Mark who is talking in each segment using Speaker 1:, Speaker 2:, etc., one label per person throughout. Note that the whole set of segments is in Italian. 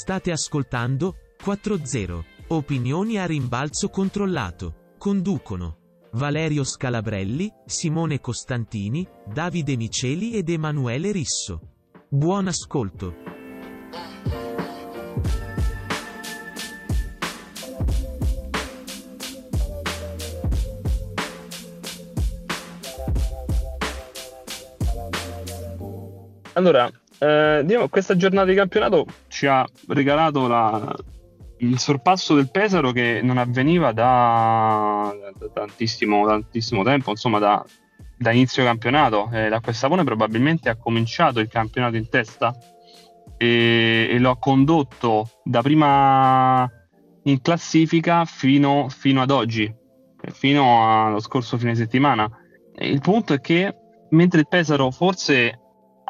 Speaker 1: State ascoltando 4-0. Opinioni a rimbalzo controllato. Conducono Valerio Scalabrelli, Simone Costantini, Davide Miceli ed Emanuele Risso. Buon ascolto.
Speaker 2: Allora, eh, diciamo, questa giornata di campionato ci ha regalato la, il sorpasso del Pesaro che non avveniva da, da tantissimo, tantissimo, tempo, insomma da, da inizio campionato. Eh, L'Acqua Savone probabilmente ha cominciato il campionato in testa e, e lo ha condotto da prima in classifica fino, fino ad oggi, fino allo scorso fine settimana. E il punto è che mentre il Pesaro forse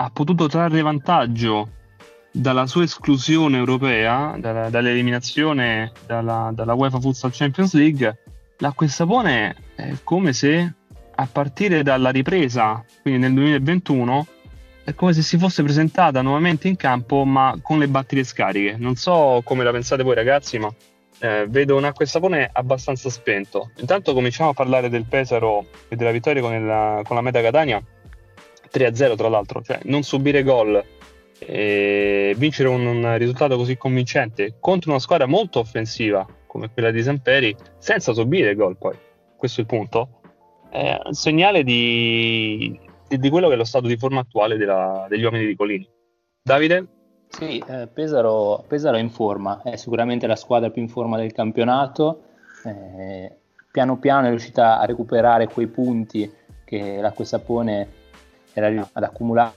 Speaker 2: ha potuto trarre vantaggio dalla sua esclusione europea, dalla, dall'eliminazione dalla, dalla UEFA Futsal Champions League, l'acqua e sapone è come se a partire dalla ripresa, quindi nel 2021, è come se si fosse presentata nuovamente in campo ma con le batterie scariche. Non so come la pensate voi ragazzi, ma eh, vedo un acqua e sapone abbastanza spento. Intanto cominciamo a parlare del Pesaro e della vittoria con, il, con la Meta Catania 3-0 tra l'altro, cioè non subire gol e vincere un, un, risultato così convincente contro una squadra molto offensiva come quella di Samperi senza subire gol poi, questo è il punto, è un segnale di, di, di quello che è lo stato di forma attuale della, degli uomini di Colini. Davide?
Speaker 3: Sì, eh, Pesaro, Pesaro, è in forma, è sicuramente la squadra più in forma del campionato, eh, piano piano è riuscita a recuperare quei punti che l'acqua sapone era ad accumulare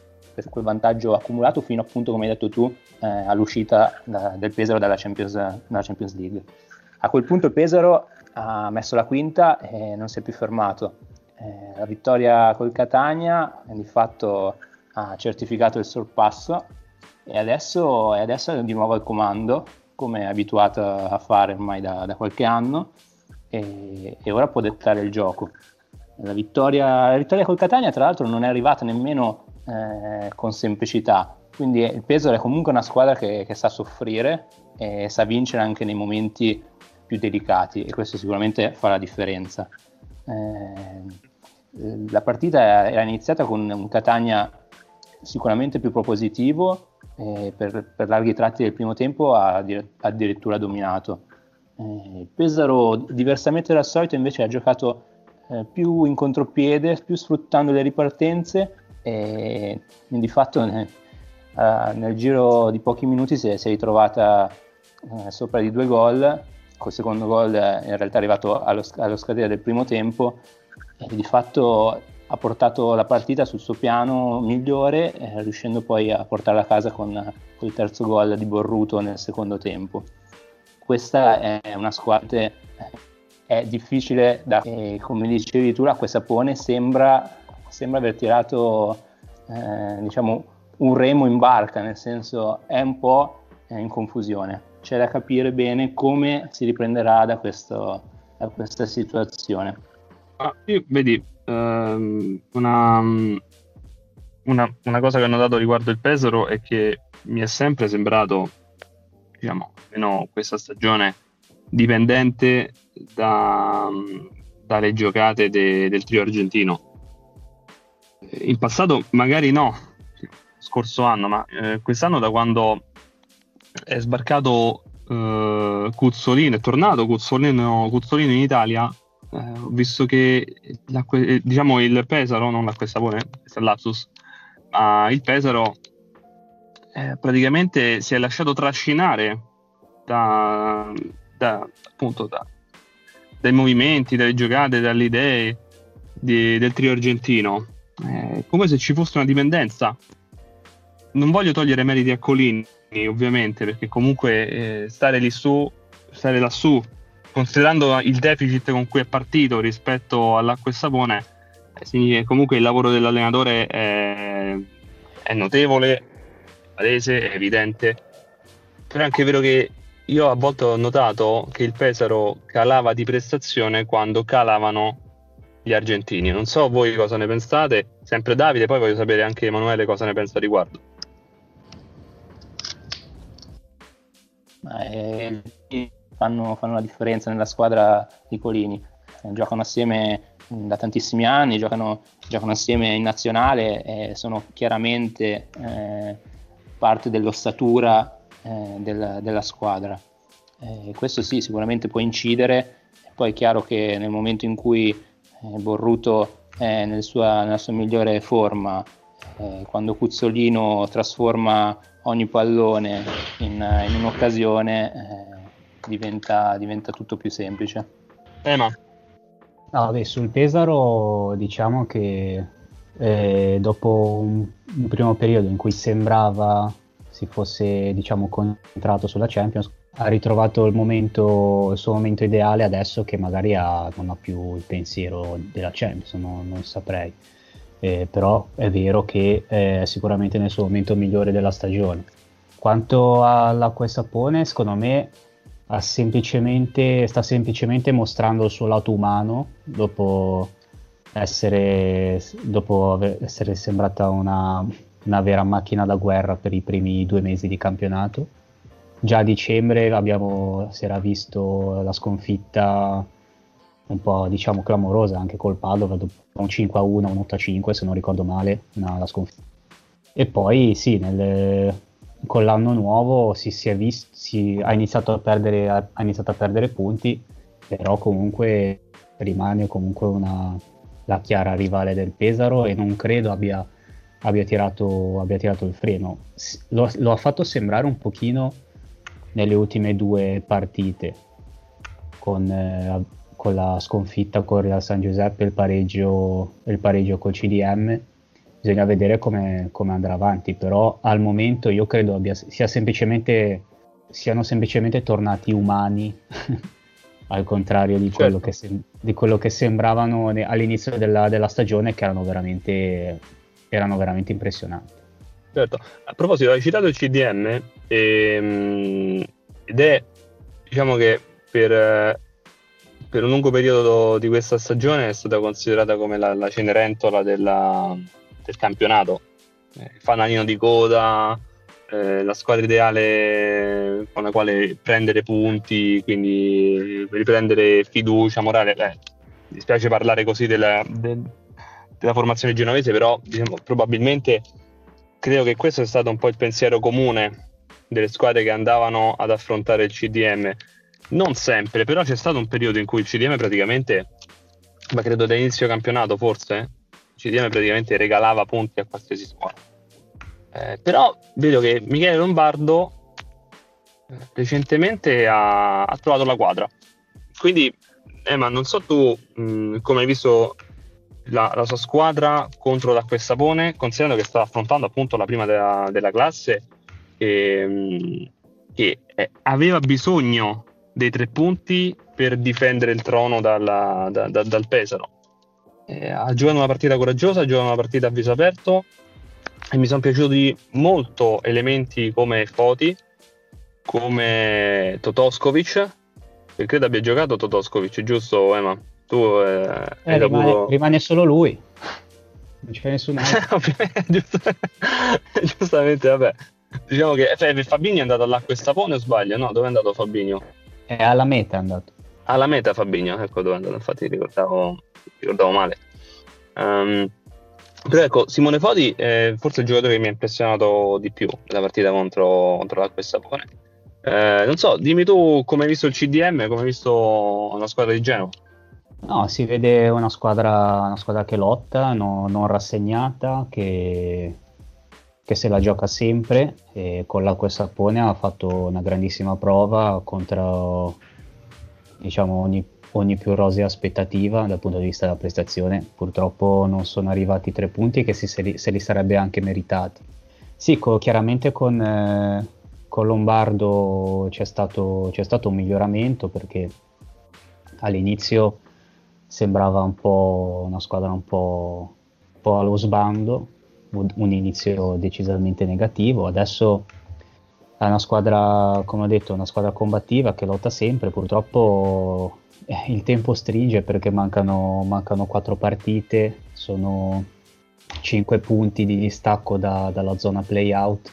Speaker 3: quel vantaggio accumulato fino appunto, come hai detto tu, eh, all'uscita da, del Pesaro dalla Champions, dalla Champions, League. A quel punto il Pesaro ha messo la quinta e non si è più fermato. Eh, la vittoria col Catania di fatto ha certificato il sorpasso e adesso, e adesso è di nuovo al comando, come è abituato a fare ormai da, da qualche anno, e, e ora può dettare il gioco. La vittoria, la vittoria col Catania, tra l'altro, non è arrivata nemmeno eh, con semplicità. Quindi il Pesaro è comunque una squadra che, che, sa soffrire e sa vincere anche nei momenti più delicati, e questo sicuramente fa la differenza. Eh, la partita era iniziata con un Catania sicuramente più propositivo, eh, per, per, larghi tratti del primo tempo ha addirittura dominato. Eh, Pesaro, diversamente dal solito, invece ha giocato eh, più in contropiede, più sfruttando le ripartenze e di fatto nel, uh, nel giro di pochi minuti si è, si è ritrovata uh, sopra di due gol, col secondo gol eh, in realtà è arrivato allo, allo scadere del primo tempo e di fatto ha portato la partita sul suo piano migliore, eh, riuscendo poi a portarla a casa con, con, il terzo gol di Borruto nel secondo tempo. Questa è una squadra è difficile da, e come dicevi tu, l'acqua sapone sembra, sembra aver tirato eh, diciamo, un remo in barca, nel senso è un po' in confusione. C'è da capire bene come si riprenderà da, questo, da questa situazione.
Speaker 2: Ah, io, vedi, ehm, una, una, una, cosa che ho notato riguardo il Pesaro è che mi è sempre sembrato, diciamo, almeno questa stagione, dipendente da, dalle giocate de, del trio argentino. In passato magari no, scorso anno, ma eh, quest'anno da quando è sbarcato eh, Cuzzolino, è tornato Cuzzolino, Cuzzolino in Italia, eh, ho visto che eh, diciamo il Pesaro, non l'acqua e sapone, lapsus, ma il Pesaro eh, praticamente si è lasciato trascinare da, da, appunto da, dai movimenti, dalle giocate, dalle idee di, del trio argentino. Eh, come se ci fosse una dipendenza. Non voglio togliere meriti a Colini, ovviamente, perché comunque eh, stare lì su, stare lassù, considerando il deficit con cui è partito rispetto all'acqua e sapone, eh, comunque il lavoro dell'allenatore è, è notevole, palese, è evidente. Però è anche vero che io a volte ho notato che il Pesaro calava di prestazione quando calavano gli argentini. Non so voi cosa ne pensate, sempre Davide, poi voglio sapere anche Emanuele cosa ne pensa a riguardo.
Speaker 3: Eh, fanno, fanno la differenza nella squadra di Colini. Eh, giocano assieme da tantissimi anni, giocano, giocano assieme in nazionale e sono chiaramente eh, parte dell'ossatura eh, del, della squadra. Eh, questo sì, sicuramente può incidere, poi è chiaro che nel momento in cui eh, Borruto è nel sua, nella sua migliore forma, eh, quando Cuzzolino trasforma ogni pallone in, in un'occasione, eh, diventa, diventa tutto più semplice.
Speaker 2: Ema.
Speaker 4: No, beh, sul Pesaro diciamo che eh, dopo un, un, primo periodo in cui sembrava si fosse diciamo concentrato sulla Champions ha ritrovato il, momento, il suo momento ideale adesso che magari ha, non ha più il pensiero della Champions non, non saprei. Eh, però è vero che è sicuramente nel suo momento migliore della stagione. Quanto all'acqua e sapone secondo me semplicemente, sta semplicemente mostrando il suo lato umano dopo essere, dopo essere sembrata una, una, vera macchina da guerra per i primi due mesi di campionato. Già a dicembre abbiamo, si era visto la sconfitta un po' diciamo clamorosa anche col Padova, un 5 a 1, un 8 a 5 se non ricordo male, una, la sconfitta. E poi sì, nel, con l'anno nuovo si, si è visto, si, ha, iniziato perdere, ha, iniziato a perdere, punti, però comunque rimane comunque una, la chiara rivale del Pesaro e non credo abbia, abbia, tirato, abbia tirato, il freno. Lo, lo, ha fatto sembrare un pochino nelle ultime due partite, con, eh, con la sconfitta con Real San Giuseppe e il pareggio, il pareggio col CDM bisogna vedere come, come, andrà avanti, però al momento io credo abbia, sia semplicemente, siano semplicemente tornati umani, al contrario di, certo. quello che di, quello che sembravano all'inizio della, della stagione, che erano veramente, erano veramente impressionanti.
Speaker 2: Certo, a proposito, hai citato il CDM ehm, ed è, diciamo che per, per, un lungo periodo di questa stagione è stata considerata come la, la cenerentola della, del campionato. Eh, fanalino di coda, eh, la squadra ideale con la quale prendere punti, quindi riprendere fiducia, morale. Beh, dispiace parlare così della, del, della formazione genovese, però diciamo, probabilmente credo che questo è stato un po' il pensiero comune delle squadre che andavano ad affrontare il CDM. Non sempre, però c'è stato un periodo in cui il CDM praticamente, ma credo da inizio campionato forse, CDM praticamente regalava punti a qualsiasi squadra. Eh, però vedo che Michele Lombardo eh, recentemente ha, ha, trovato la quadra. Quindi, Emma, non so tu mh, come hai visto la, la, sua squadra contro l'acqua e sapone, considerando che sta affrontando appunto la prima della, della classe e, mh, che eh, aveva bisogno dei tre punti per difendere il trono dalla, da, da, dal Pesaro eh, ha giocato una partita coraggiosa, ha giocato una partita a viso aperto e mi sono piaciuti molto elementi come Foti, come Totoskovic, che credo abbia giocato Totoskovic, giusto Emma? Tu
Speaker 4: eh, eh, rimane, avuto... rimane, solo lui, non c'è nessun altro.
Speaker 2: Giustamente, vabbè. Diciamo che eh, Fabini è andato all'acqua e sapone o sbaglio? No, dove è andato Fabinho?
Speaker 4: È alla meta è andato.
Speaker 2: Alla meta Fabinho, ecco dove è andato, infatti ricordavo ricordavo male. Um, però ecco, Simone Foti è forse il giocatore che mi ha impressionato di più nella partita contro, contro l'Acqua e Sapone. Eh, non so, dimmi tu come hai visto il CDM, come hai visto una squadra di Genova.
Speaker 4: No, si vede una squadra, una squadra che lotta, no, non rassegnata, che, che, se la gioca sempre e con l'acqua e sapone ha fatto una grandissima prova contro diciamo, ogni ogni più rosea aspettativa dal punto di vista della prestazione. Purtroppo non sono arrivati tre punti che si, se, li, se, li, sarebbe anche meritati. Sì, co, chiaramente con, eh, con Lombardo c'è stato, c'è stato, un miglioramento perché all'inizio sembrava un po' una squadra un po', un po allo sbando, un, inizio decisamente negativo. Adesso è una squadra, come ho detto, una squadra combattiva che lotta sempre. Purtroppo eh, il tempo stringe perché mancano, mancano quattro partite, sono 5 punti di distacco da, dalla zona playout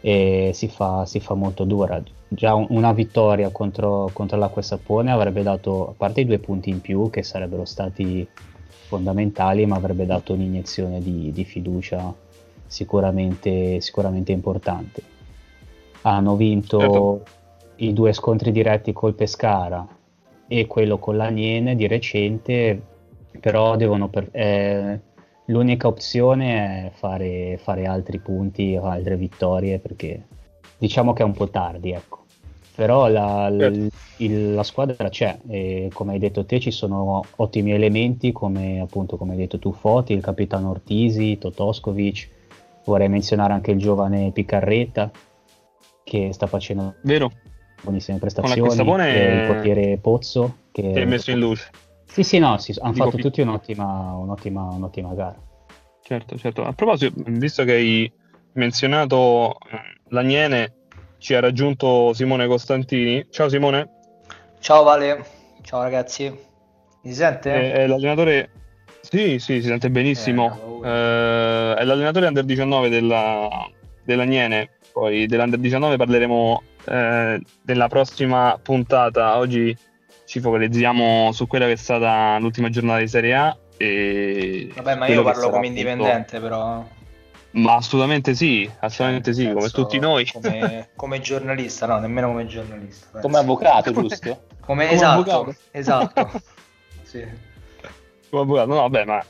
Speaker 4: e si fa, si fa molto dura. Già una vittoria contro, contro l'acqua e sapone avrebbe dato, a parte i due punti in più che sarebbero stati fondamentali, ma avrebbe dato un'iniezione di, di fiducia sicuramente, sicuramente importante. Hanno vinto certo. i due scontri diretti col Pescara e quello con l'Aniene di recente, però devono per, eh, l'unica opzione è fare, fare altri punti, altre vittorie, perché diciamo che è un po' tardi, ecco. Però la, certo. il, la squadra c'è e come hai detto te ci sono ottimi elementi come appunto come hai detto tu Foti, il capitano Ortisi, Totoskovic, vorrei menzionare anche il giovane Piccarretta che sta facendo
Speaker 2: Vero.
Speaker 4: buonissime prestazioni, e il portiere Pozzo che
Speaker 2: è messo in luce.
Speaker 4: Sì, sì, no, sì, hanno fatto tutti un'ottima, un'ottima, un'ottima gara.
Speaker 2: Certo, certo. A proposito, visto che hai menzionato eh, l'Agnene, ci ha raggiunto Simone Costantini. Ciao Simone.
Speaker 5: Ciao Vale, ciao ragazzi. Mi sente?
Speaker 2: È, è l'allenatore... Sì, sì, si sente benissimo. Eh, eh, è l'allenatore under 19 della, dell'Agnene. Poi dell'under 19 parleremo eh, della prossima puntata. Oggi ci focalizziamo su quella che è stata l'ultima giornata di Serie A. E
Speaker 5: Vabbè, ma io parlo come indipendente, però.
Speaker 2: Ma assolutamente sì, assolutamente sì, come tutti noi.
Speaker 5: Come, come, giornalista, no, nemmeno come giornalista.
Speaker 3: Penso. Come avvocato, giusto?
Speaker 5: come, come esatto, avvocato. esatto. sì.
Speaker 2: Come avvocato, no, vabbè, ma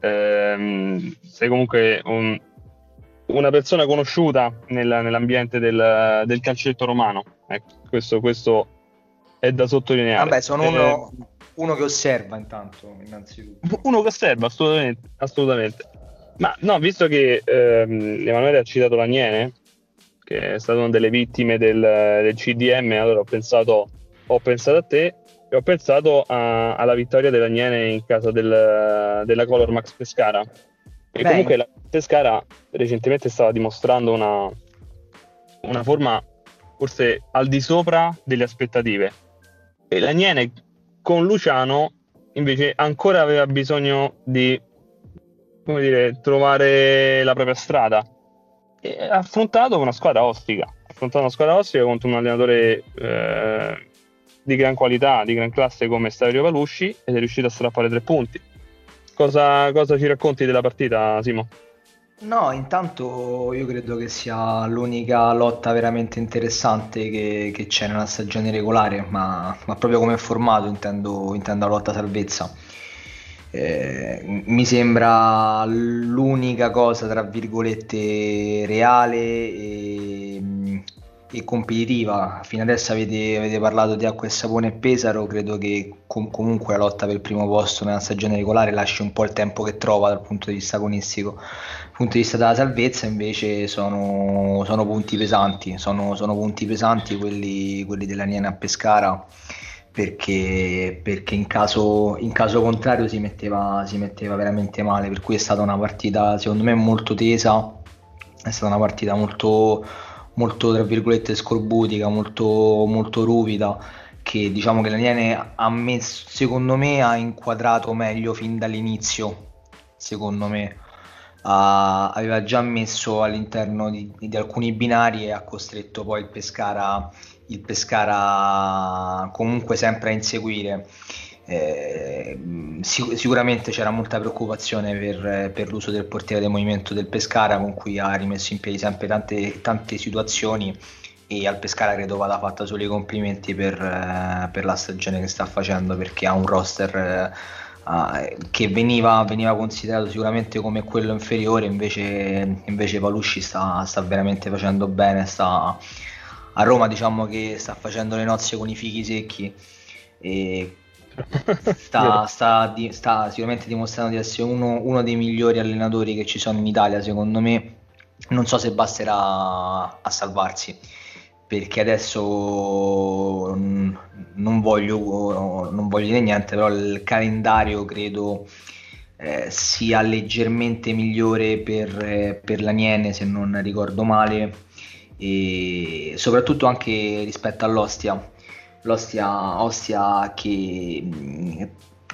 Speaker 2: ehm, sei comunque un, una persona conosciuta nel, nell'ambiente del, del, calcetto romano. Ecco, questo, questo, è da sottolineare.
Speaker 5: Vabbè, sono uno, eh, uno che osserva intanto, innanzitutto.
Speaker 2: Uno che osserva, assolutamente. assolutamente. Ma no, visto che ehm, Emanuele ha citato l'Agnene, che è stata una delle vittime del, del CDM, allora ho pensato, ho pensato, a te e ho pensato a, alla vittoria dell'Agnene in casa del, della Color Max Pescara. E Beh. comunque la Pescara recentemente stava dimostrando una, una forma forse al di sopra delle aspettative. E l'Agnene con Luciano invece ancora aveva bisogno di come dire, trovare la propria strada. E ha affrontato una squadra ostica, ha affrontato una squadra ostica contro un allenatore eh, di gran qualità, di gran classe come Stavrio Palusci ed è riuscito a strappare tre punti. Cosa, cosa ci racconti della partita, Simo?
Speaker 5: No, intanto io credo che sia l'unica lotta veramente interessante che, che c'è nella stagione regolare, ma, ma proprio come formato intendo, intendo la lotta salvezza eh, mi sembra l'unica cosa tra virgolette reale e, e competitiva. Fino adesso avete, avete, parlato di acqua e sapone e Pesaro. Credo che com- comunque la lotta per il primo posto nella stagione regolare lasci un po' il tempo che trova dal punto di vista agonistico. Dal punto di vista della salvezza invece sono, sono punti pesanti. Sono, sono, punti pesanti quelli, quelli della Niena a Pescara perché, perché in, caso, in, caso, contrario si metteva, si metteva veramente male, per cui è stata una partita secondo me molto tesa, è stata una partita molto, molto tra virgolette scorbutica, molto, molto ruvida che diciamo che la Niene ha messo, secondo me ha inquadrato meglio fin dall'inizio. Secondo me uh, aveva già messo all'interno di, di, alcuni binari e ha costretto poi il Pescara il Pescara comunque sempre a inseguire. Eh, sic- sicuramente c'era molta preoccupazione per, per, l'uso del portiere del movimento del Pescara con cui ha rimesso in piedi sempre tante, tante situazioni e al Pescara credo vada fatta solo i complimenti per, eh, per, la stagione che sta facendo perché ha un roster eh, che veniva, veniva, considerato sicuramente come quello inferiore invece, invece Palusci sta, sta veramente facendo bene sta, a Roma diciamo che sta facendo le nozze con i fichi secchi e sta, sta, di, sta sicuramente dimostrando di essere uno, uno, dei migliori allenatori che ci sono in Italia secondo me. Non so se basterà a salvarsi perché adesso non voglio, non voglio dire niente però il calendario credo eh, sia leggermente migliore per, eh, per la Niene se non ricordo male e soprattutto anche rispetto all'Ostia. L'Ostia Ostia che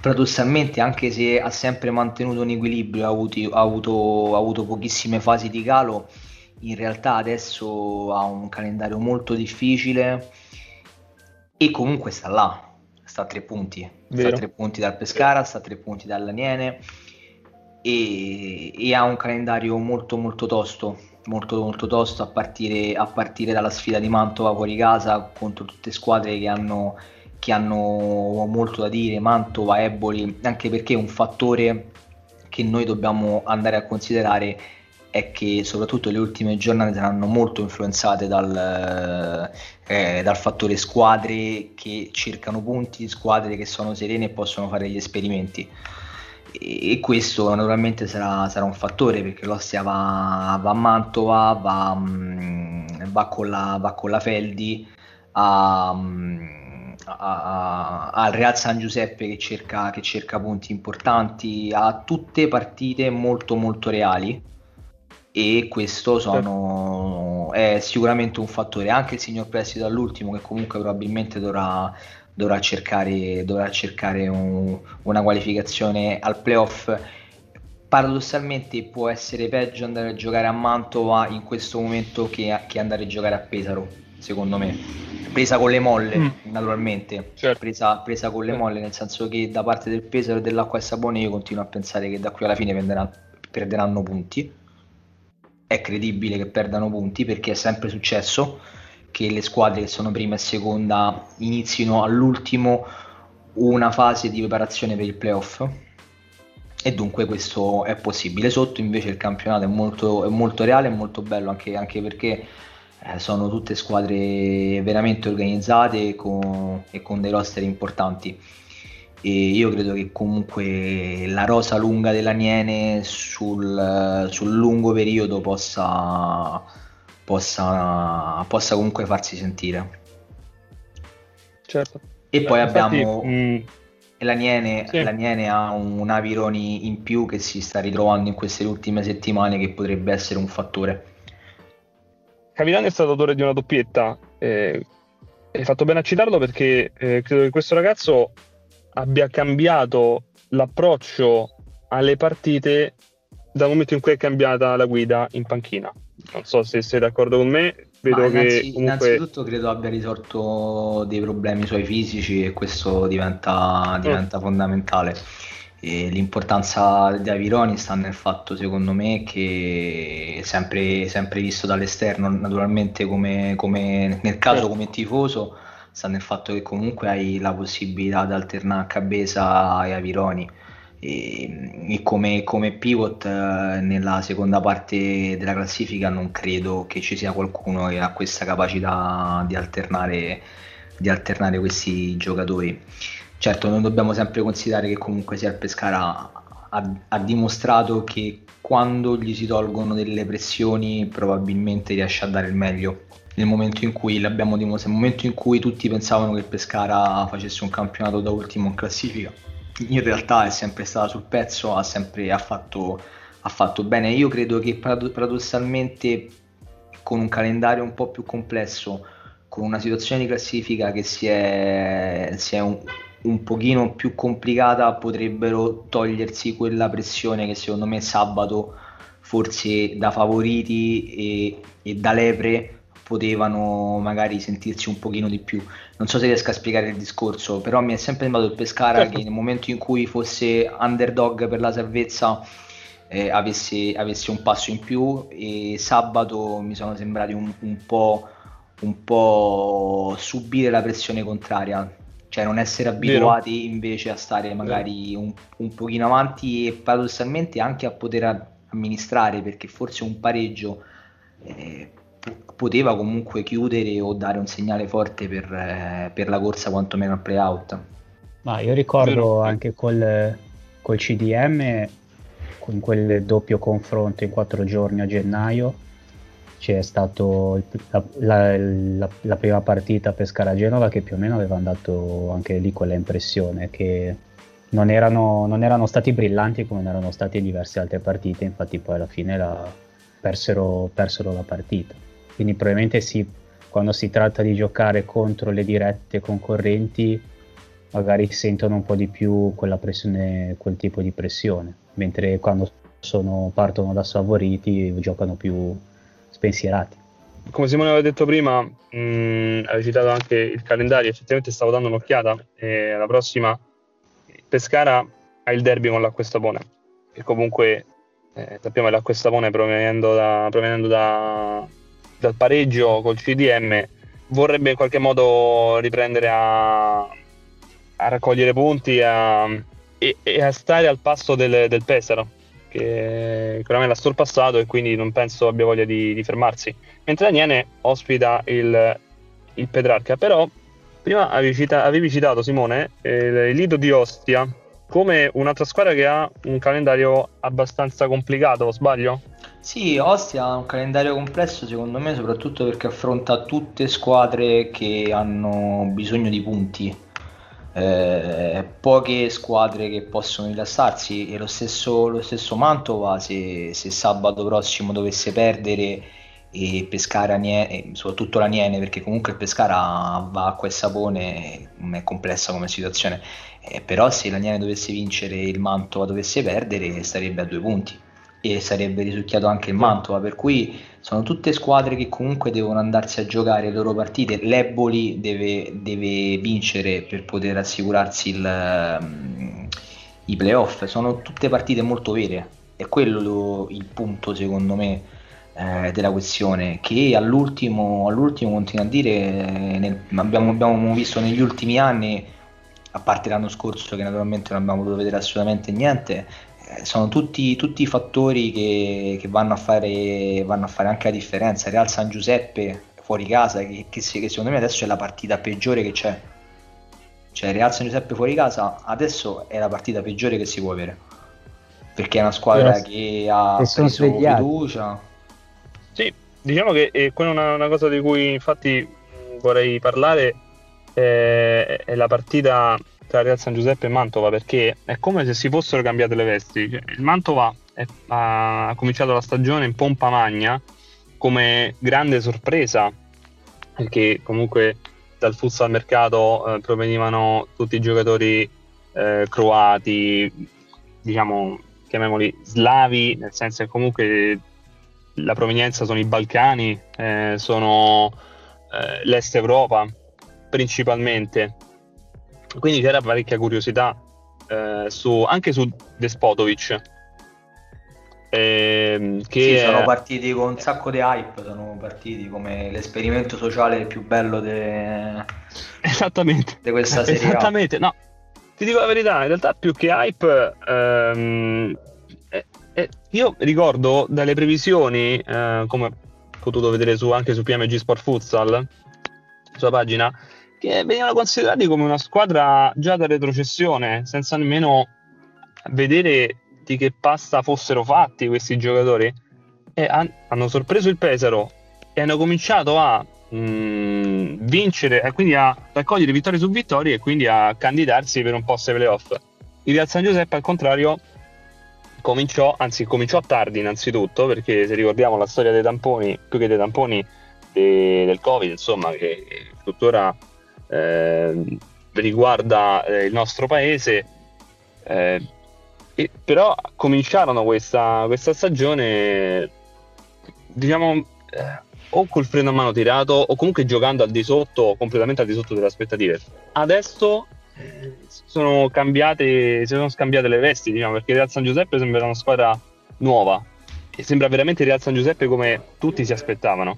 Speaker 5: paradossalmente anche se ha sempre mantenuto un equilibrio, ha avuto, ha avuto, ha avuto pochissime fasi di calo, in realtà adesso ha un calendario molto difficile e comunque sta là, sta a tre punti, Vero. sta a tre punti dal Pescara, sta a tre punti dall'Aniene e, e ha un calendario molto molto tosto, molto molto tosto a partire, a partire dalla sfida di Mantova fuori casa contro tutte squadre che hanno, che hanno molto da dire, Mantova, Eboli, anche perché un fattore che noi dobbiamo andare a considerare è che soprattutto le ultime giornate saranno molto influenzate dal, eh, dal, fattore squadre che cercano punti, squadre che sono serene e possono fare gli esperimenti. E, questo naturalmente sarà, sarà, un fattore perché l'Ostia va, va a Mantova, va, mm, va, con la, va, con la, Feldi a, mm, a, a, al Real San Giuseppe che cerca, che cerca punti importanti, ha tutte partite molto molto reali e questo sono, è sicuramente un fattore. Anche il signor Prestito all'ultimo, che comunque probabilmente dovrà, dovrà cercare, dovrà cercare un, una qualificazione al playoff. Paradossalmente può essere peggio andare a giocare a Mantova in questo momento che, che andare a giocare a Pesaro, secondo me. Presa con le molle, mm. naturalmente. Certo. Presa, presa, con le certo. molle, nel senso che da parte del Pesaro e dell'acqua e sapone io continuo a pensare che da qui alla fine perderanno, perderanno punti è credibile che perdano punti perché è sempre successo che le squadre che sono prima e seconda inizino all'ultimo una fase di preparazione per il playoff e dunque questo è possibile. Sotto invece il campionato è molto, è molto reale, è molto bello anche, anche perché eh, sono tutte squadre veramente organizzate con, e con dei roster importanti e io credo che comunque la rosa lunga dell'Aniene sul, sul lungo periodo possa, possa, possa, comunque farsi sentire.
Speaker 2: Certo.
Speaker 5: E poi Infatti, abbiamo mh, mm, l'Aniene, sì. l'Aniene ha un Avironi in più che si sta ritrovando in queste ultime settimane che potrebbe essere un fattore.
Speaker 2: Capitano è stato autore di una doppietta. Eh, hai fatto bene a citarlo perché eh, credo che questo ragazzo abbia cambiato l'approccio alle partite dal momento in cui è cambiata la guida in panchina. Non so se sei d'accordo con me. Vedo innanzi, che comunque...
Speaker 5: Innanzitutto credo abbia risolto dei problemi suoi fisici e questo diventa, diventa mm. fondamentale. E l'importanza di Avironi sta nel fatto, secondo me, che sempre, sempre visto dall'esterno, naturalmente come, come nel caso certo. come tifoso, sta nel fatto che comunque hai la possibilità di alternare a Cabeza e Avironi e, e come, come, pivot eh, nella seconda parte della classifica non credo che ci sia qualcuno che ha questa capacità di alternare, di alternare questi giocatori. Certo, noi dobbiamo sempre considerare che comunque sia il Pescara ha, ha, dimostrato che quando gli si tolgono delle pressioni probabilmente riesce a dare il meglio nel momento in cui l'abbiamo dimostrato, nel momento in cui tutti pensavano che il Pescara facesse un campionato da ultimo in classifica, in realtà è sempre stata sul pezzo, ha sempre ha fatto, ha fatto bene. Io credo che paradossalmente con un calendario un po' più complesso, con una situazione di classifica che si è, si è un, un pochino più complicata, potrebbero togliersi quella pressione che secondo me sabato forse da favoriti e, e da lepre potevano magari sentirsi un pochino di più. Non so se riesco a spiegare il discorso, però mi è sempre sembrato il Pescara certo. che nel momento in cui fosse underdog per la salvezza eh, avesse, avesse, un passo in più e sabato mi sono sembrati un, un, po', un po' subire la pressione contraria, cioè non essere abituati Vero. invece a stare magari un, un pochino avanti e paradossalmente anche a poter amministrare perché forse un pareggio eh, poteva comunque chiudere o dare un segnale forte per, eh, per la corsa quantomeno al playout.
Speaker 4: Ma io ricordo anche col, col CDM, con quel doppio confronto in quattro giorni a gennaio, c'è stata la, la, la, la, prima partita Pescara-Genova che più o meno aveva dato anche lì quella impressione che non erano, non erano stati brillanti come erano state diverse altre partite, infatti poi alla fine persero, persero la partita. Quindi probabilmente sì, quando si tratta di giocare contro le dirette concorrenti, magari sentono un po' di più quella pressione, quel tipo di pressione, mentre quando sono, partono da favoriti giocano più spensierati.
Speaker 2: Come Simone aveva detto prima, mh, aveva citato anche il calendario, effettivamente stavo dando un'occhiata e la prossima Pescara ha il derby con l'Acquestapone, che comunque eh, sappiamo che l'Acquestapone provenendo, da, provenendo da, dal pareggio col CDM vorrebbe in qualche modo riprendere a, a raccogliere punti a, e, e, a stare al passo del, del Pesaro che oramai l'ha sorpassato e quindi non penso abbia voglia di, di fermarsi mentre Aniene ospita il, il Petrarca però prima avevi, cita, avevi citato Simone il Lido di Ostia come un'altra squadra che ha un calendario abbastanza complicato, sbaglio?
Speaker 5: Sì, Ostia ha un calendario complesso secondo me, soprattutto perché affronta tutte squadre che hanno bisogno di punti. Eh, poche squadre che possono rilassarsi e lo stesso, lo stesso Mantova se, se, sabato prossimo dovesse perdere e pescare a Niene, soprattutto la Niene perché comunque Pescara va acqua e sapone è complessa come situazione eh, però se la Niene dovesse vincere il Mantova dovesse perdere starebbe a due punti e sarebbe risucchiato anche il Mantova per cui sono tutte squadre che comunque devono andarsi a giocare le loro partite. l'Eboli deve, deve vincere per poter assicurarsi il, um, i playoff. Sono tutte partite molto vere. È quello lo, il punto secondo me eh, della questione che all'ultimo, all'ultimo continua a dire eh, nel, abbiamo, abbiamo visto negli ultimi anni a parte l'anno scorso che naturalmente non abbiamo potuto vedere assolutamente niente, sono tutti, tutti fattori che, che vanno, a fare, vanno, a fare, anche la differenza. Real San Giuseppe fuori casa, che, che, che, secondo me adesso è la partita peggiore che c'è. Cioè Real San Giuseppe fuori casa adesso è la partita peggiore che si può avere. Perché è una squadra Però, che ha preso fiducia.
Speaker 2: Sì, diciamo che è una, una cosa di cui infatti vorrei parlare eh, è la partita tra Real San Giuseppe e Mantova perché è come se si fossero cambiate le vesti. Cioè, il Mantova è, ha cominciato la stagione in pompa magna come grande sorpresa perché comunque dal futsal mercato eh, provenivano tutti i giocatori eh, croati, diciamo, chiamiamoli slavi, nel senso che comunque la provenienza sono i Balcani, eh, sono eh, l'Est Europa, principalmente. Quindi c'era parecchia curiosità eh, su, anche su Despotovic.
Speaker 5: Eh, che sì, sono partiti con un sacco di hype, sono partiti come l'esperimento sociale più bello de...
Speaker 2: Esattamente.
Speaker 5: di questa serie.
Speaker 2: Esattamente, no. Ti dico la verità, in realtà più che hype, ehm, eh, eh, io ricordo dalle previsioni, eh, come ho potuto vedere su, anche su PMG Sport Futsal, sulla pagina, che venivano considerati come una squadra già da retrocessione, senza nemmeno vedere di che pasta fossero fatti questi giocatori. E han- hanno sorpreso il Pesaro e hanno cominciato a mh, mm, vincere, e quindi a raccogliere vittorie su vittorie e quindi a candidarsi per un posto ai playoff. Il Real San Giuseppe, al contrario, cominciò, anzi cominciò tardi innanzitutto, perché se ricordiamo la storia dei tamponi, più che dei tamponi de- del Covid, insomma, che tuttora eh, riguarda il nostro paese. Eh, e, però cominciarono questa, questa stagione, diciamo, eh, o col freno a mano tirato o comunque giocando al di sotto, completamente al di sotto delle aspettative. Adesso eh, sono cambiate, si sono scambiate le vesti, diciamo, perché Real San Giuseppe sembra una squadra nuova e sembra veramente Real San Giuseppe come tutti si aspettavano.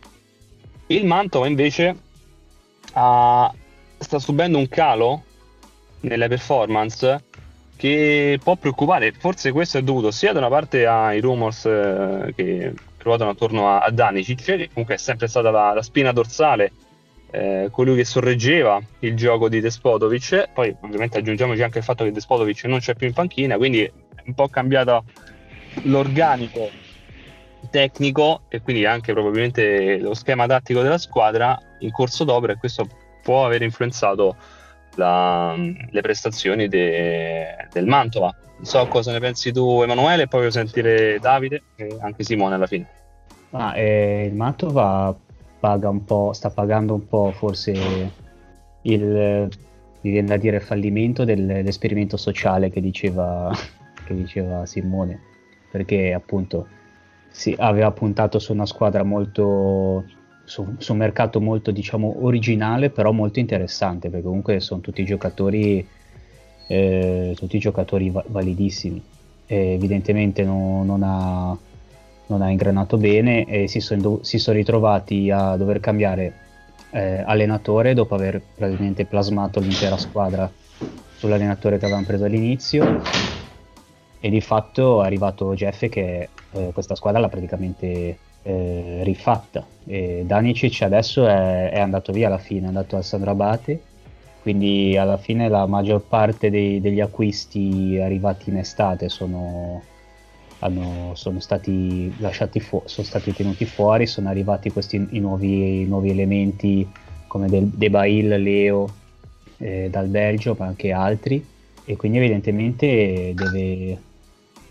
Speaker 2: Il Mantova invece ha, sta subendo un calo nelle performance che può preoccupare. Forse questo è dovuto sia da una parte ai rumors eh, che ruotano attorno a, a Danicic, che comunque è sempre stata la, la spina dorsale, eh, colui che sorreggeva il gioco di Despodovic. Poi ovviamente aggiungiamoci anche il fatto che Despodovic non c'è più in panchina, quindi è un po' cambiato l'organico tecnico e quindi anche probabilmente lo schema tattico della squadra in corso d'opera e questo può aver influenzato la, le prestazioni de, del Mantova. Non so cosa ne pensi tu Emanuele e poi voglio sentire Davide e anche Simone alla fine.
Speaker 4: Ah, eh, il Mantova paga un po', sta pagando un po' forse il, viene da dire, fallimento dell'esperimento sociale che diceva, che diceva Simone, perché appunto sì, aveva puntato su una squadra molto su, su, un mercato molto diciamo originale però molto interessante perché comunque sono tutti giocatori eh, tutti giocatori va- validissimi. E evidentemente no, non, ha, non, ha, ingranato bene e si sono, si sono ritrovati a dover cambiare eh, allenatore dopo aver praticamente plasmato l'intera squadra sull'allenatore che avevano preso all'inizio. E di fatto è arrivato Jeff che eh, questa squadra l'ha praticamente eh, rifatta. E Danicic adesso è, è, andato via alla fine, è andato al Sandrabate, quindi alla fine la maggior parte dei, degli acquisti arrivati in estate sono, hanno, sono stati lasciati fu- sono stati tenuti fuori, sono arrivati questi i nuovi, i nuovi elementi come del, De Bail, Leo eh, dal Belgio, ma anche altri, e quindi evidentemente deve,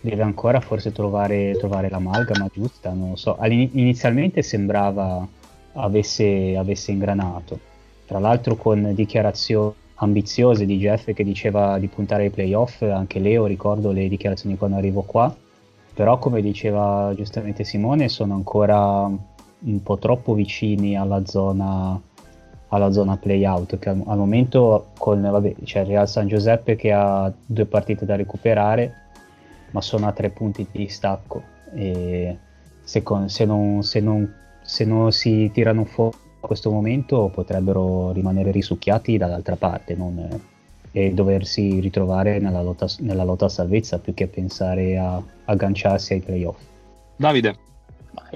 Speaker 4: deve ancora forse trovare, trovare l'amalgama giusta, non lo so. inizialmente sembrava avesse, avesse ingranato, tra l'altro con dichiarazioni ambiziose di Jeff che diceva di puntare ai playoff, anche Leo ricordo le dichiarazioni quando arrivo qua, però come diceva giustamente Simone sono ancora un po' troppo vicini alla zona, alla zona play-out che al, al momento con vabbè, c'è il Real San Giuseppe che ha due partite da recuperare ma sono a tre punti di distacco e se, con, se, non, se, non, se non si tirano fuori a questo momento potrebbero rimanere risucchiati dall'altra parte non, e doversi ritrovare nella lotta, nella lotta a salvezza più che pensare a agganciarsi ai playoff.
Speaker 2: Davide.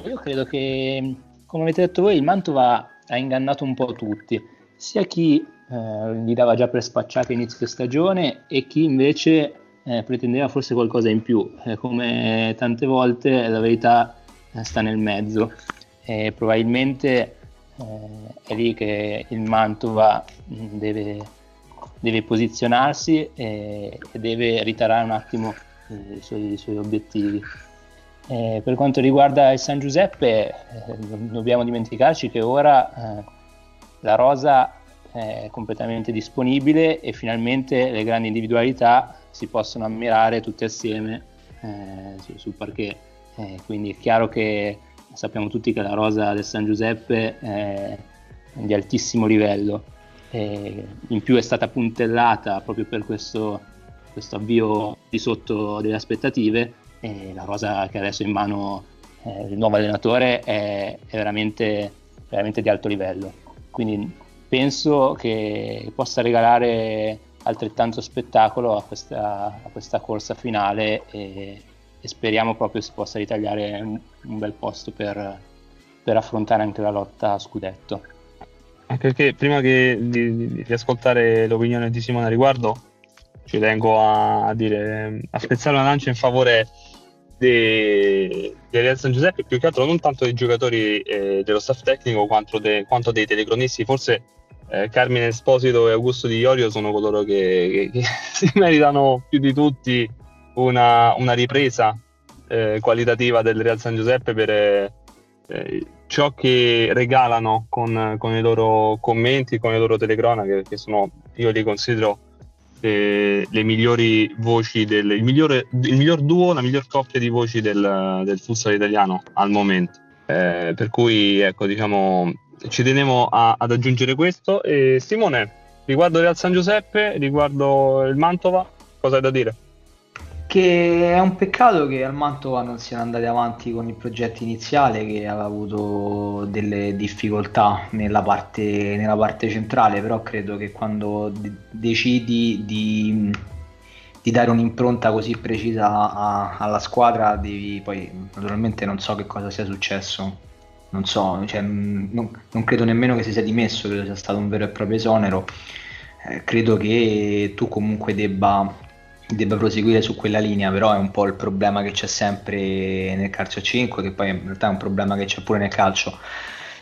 Speaker 3: io credo che, come avete detto voi, il Mantova ha ingannato un po' tutti, sia chi eh, gli dava già per spacciato inizio stagione e chi invece eh, pretendeva forse qualcosa in più, eh, come tante volte la verità eh, sta nel mezzo e probabilmente eh, è lì che il Mantova mm, deve, deve posizionarsi e, e, deve ritarare un attimo eh, i suoi, i suoi obiettivi. Eh, per quanto riguarda il San Giuseppe, dobbiamo dimenticarci che ora la rosa è completamente disponibile e finalmente le grandi individualità si possono ammirare tutti assieme eh, sul parquet. Eh, quindi è chiaro che sappiamo tutti che la rosa del San Giuseppe è di altissimo livello. in più è stata puntellata proprio per questo, questo avvio di sotto delle aspettative e la rosa che adesso è in mano eh, il nuovo allenatore è, è veramente, veramente di alto livello. Quindi penso che possa regalare altrettanto spettacolo a questa, a questa corsa finale e, e, speriamo proprio si possa ritagliare un, un bel posto per, per, affrontare anche la lotta a scudetto.
Speaker 2: Anche perché prima che, di, di, ascoltare l'opinione di Simone a riguardo, ci tengo a, a, dire, a spezzare una lancia in favore di Real San Giuseppe, più che altro non tanto dei giocatori eh, dello staff tecnico quanto, de, quanto dei telecronisti, forse eh, Carmine Esposito e Augusto Di Iorio sono coloro che, che, che si meritano più di tutti una, una ripresa eh, qualitativa del Real San Giuseppe per eh, ciò che regalano con, con, i loro commenti, con le loro telecronache, che sono, io li considero eh, le migliori voci del il, migliore, il miglior duo, la miglior coppia di voci del, del futsal italiano al momento. Eh, per cui ecco diciamo ci tenevo a, ad aggiungere questo. E Simone, riguardo Real San Giuseppe, riguardo il Mantova, cosa hai da dire?
Speaker 5: Che è un peccato che al Mantova non siano andati avanti con il progetto iniziale, che aveva avuto delle difficoltà nella parte, nella parte centrale, però credo che quando d- decidi di, di, dare un'impronta così precisa a, alla squadra, devi poi naturalmente non so che cosa sia successo non so, cioè, non, non, credo nemmeno che si sia dimesso, credo sia stato un vero e proprio esonero. Eh, credo che tu comunque debba, debba, proseguire su quella linea, però è un po' il problema che c'è sempre nel calcio 5, che poi in realtà è un problema che c'è pure nel calcio.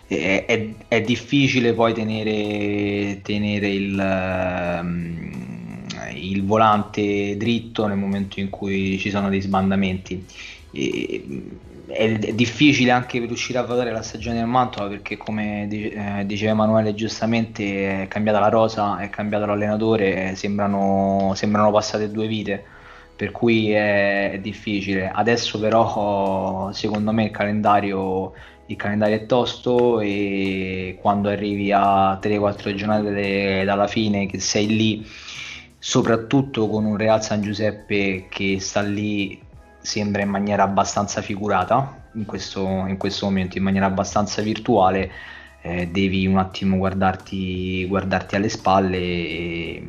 Speaker 5: È, è, è difficile poi tenere, tenere il, um, il volante dritto nel momento in cui ci sono dei sbandamenti. E, è, difficile anche riuscire a valutare la stagione del Mantova perché come eh, diceva Emanuele giustamente è cambiata la rosa, è cambiato l'allenatore, sembrano, sembrano passate due vite. per cui è, è difficile. Adesso però secondo me il calendario, il calendario è tosto e quando arrivi a 3-4 giornate dalla fine che sei lì, soprattutto con un Real San Giuseppe che sta lì sembra in maniera abbastanza figurata in questo, in questo momento, in maniera abbastanza virtuale, eh, devi un attimo guardarti, guardarti alle spalle e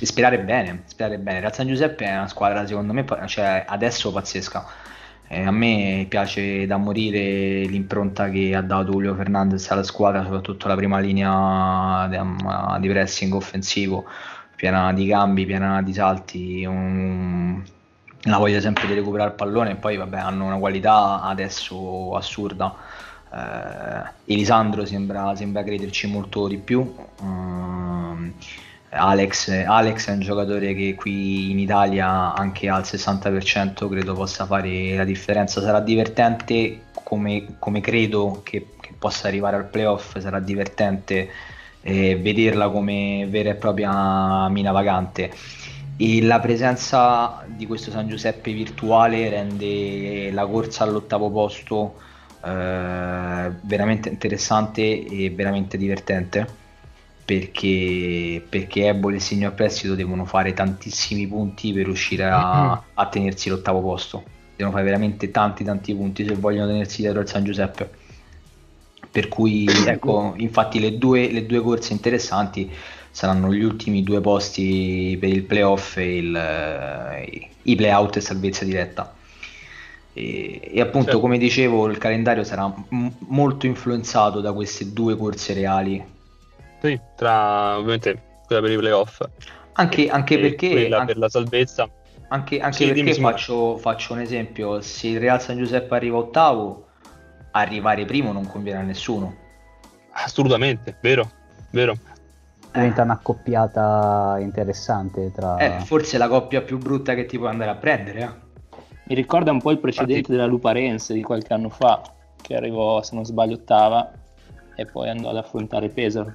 Speaker 5: e sperare bene, sperare bene. Real San Giuseppe è una squadra secondo me cioè, adesso pazzesca. Eh, a me piace da morire l'impronta che ha dato Julio Fernandez alla squadra, soprattutto la prima linea di, di pressing offensivo, piena di cambi, piena di salti, un, la voglia sempre di recuperare il pallone e poi vabbè, hanno una qualità adesso assurda. Eh, Elisandro sembra, sembra crederci molto di più. Uh, Alex, Alex, è un giocatore che qui in Italia anche al 60% credo possa fare la differenza. Sarà divertente come, come credo che, che, possa arrivare al playoff, sarà divertente eh, vederla come vera e propria mina vagante. E la presenza di questo San Giuseppe virtuale rende la corsa all'ottavo posto eh, veramente interessante e veramente divertente perché, perché Eboli e Signor Prestito devono fare tantissimi punti per riuscire a, mm-hmm. a, tenersi l'ottavo posto. Devono fare veramente tanti tanti punti se vogliono tenersi dietro il San Giuseppe. Per cui, ecco, infatti le due, le due corse interessanti saranno gli ultimi due posti per il playoff e il, i playout e salvezza diretta. E, e appunto, certo. come dicevo, il calendario sarà m- molto influenzato da queste due corse reali
Speaker 2: sì, tra ovviamente quella per i playoff.
Speaker 5: Anche, anche perché...
Speaker 2: Quella anche, per la salvezza.
Speaker 5: Anche, anche sì, perché faccio, faccio, un esempio, se il Real San Giuseppe arriva ottavo, arrivare primo non conviene a nessuno.
Speaker 2: Assolutamente, vero, vero.
Speaker 4: Diventa una coppiata interessante tra...
Speaker 5: Eh, forse la coppia più brutta che ti puoi andare a prendere. Eh.
Speaker 3: Mi ricorda un po' il precedente Infatti... della Luparense di qualche anno fa, che arrivò, se non sbaglio, ottava e poi andò ad affrontare Pesaro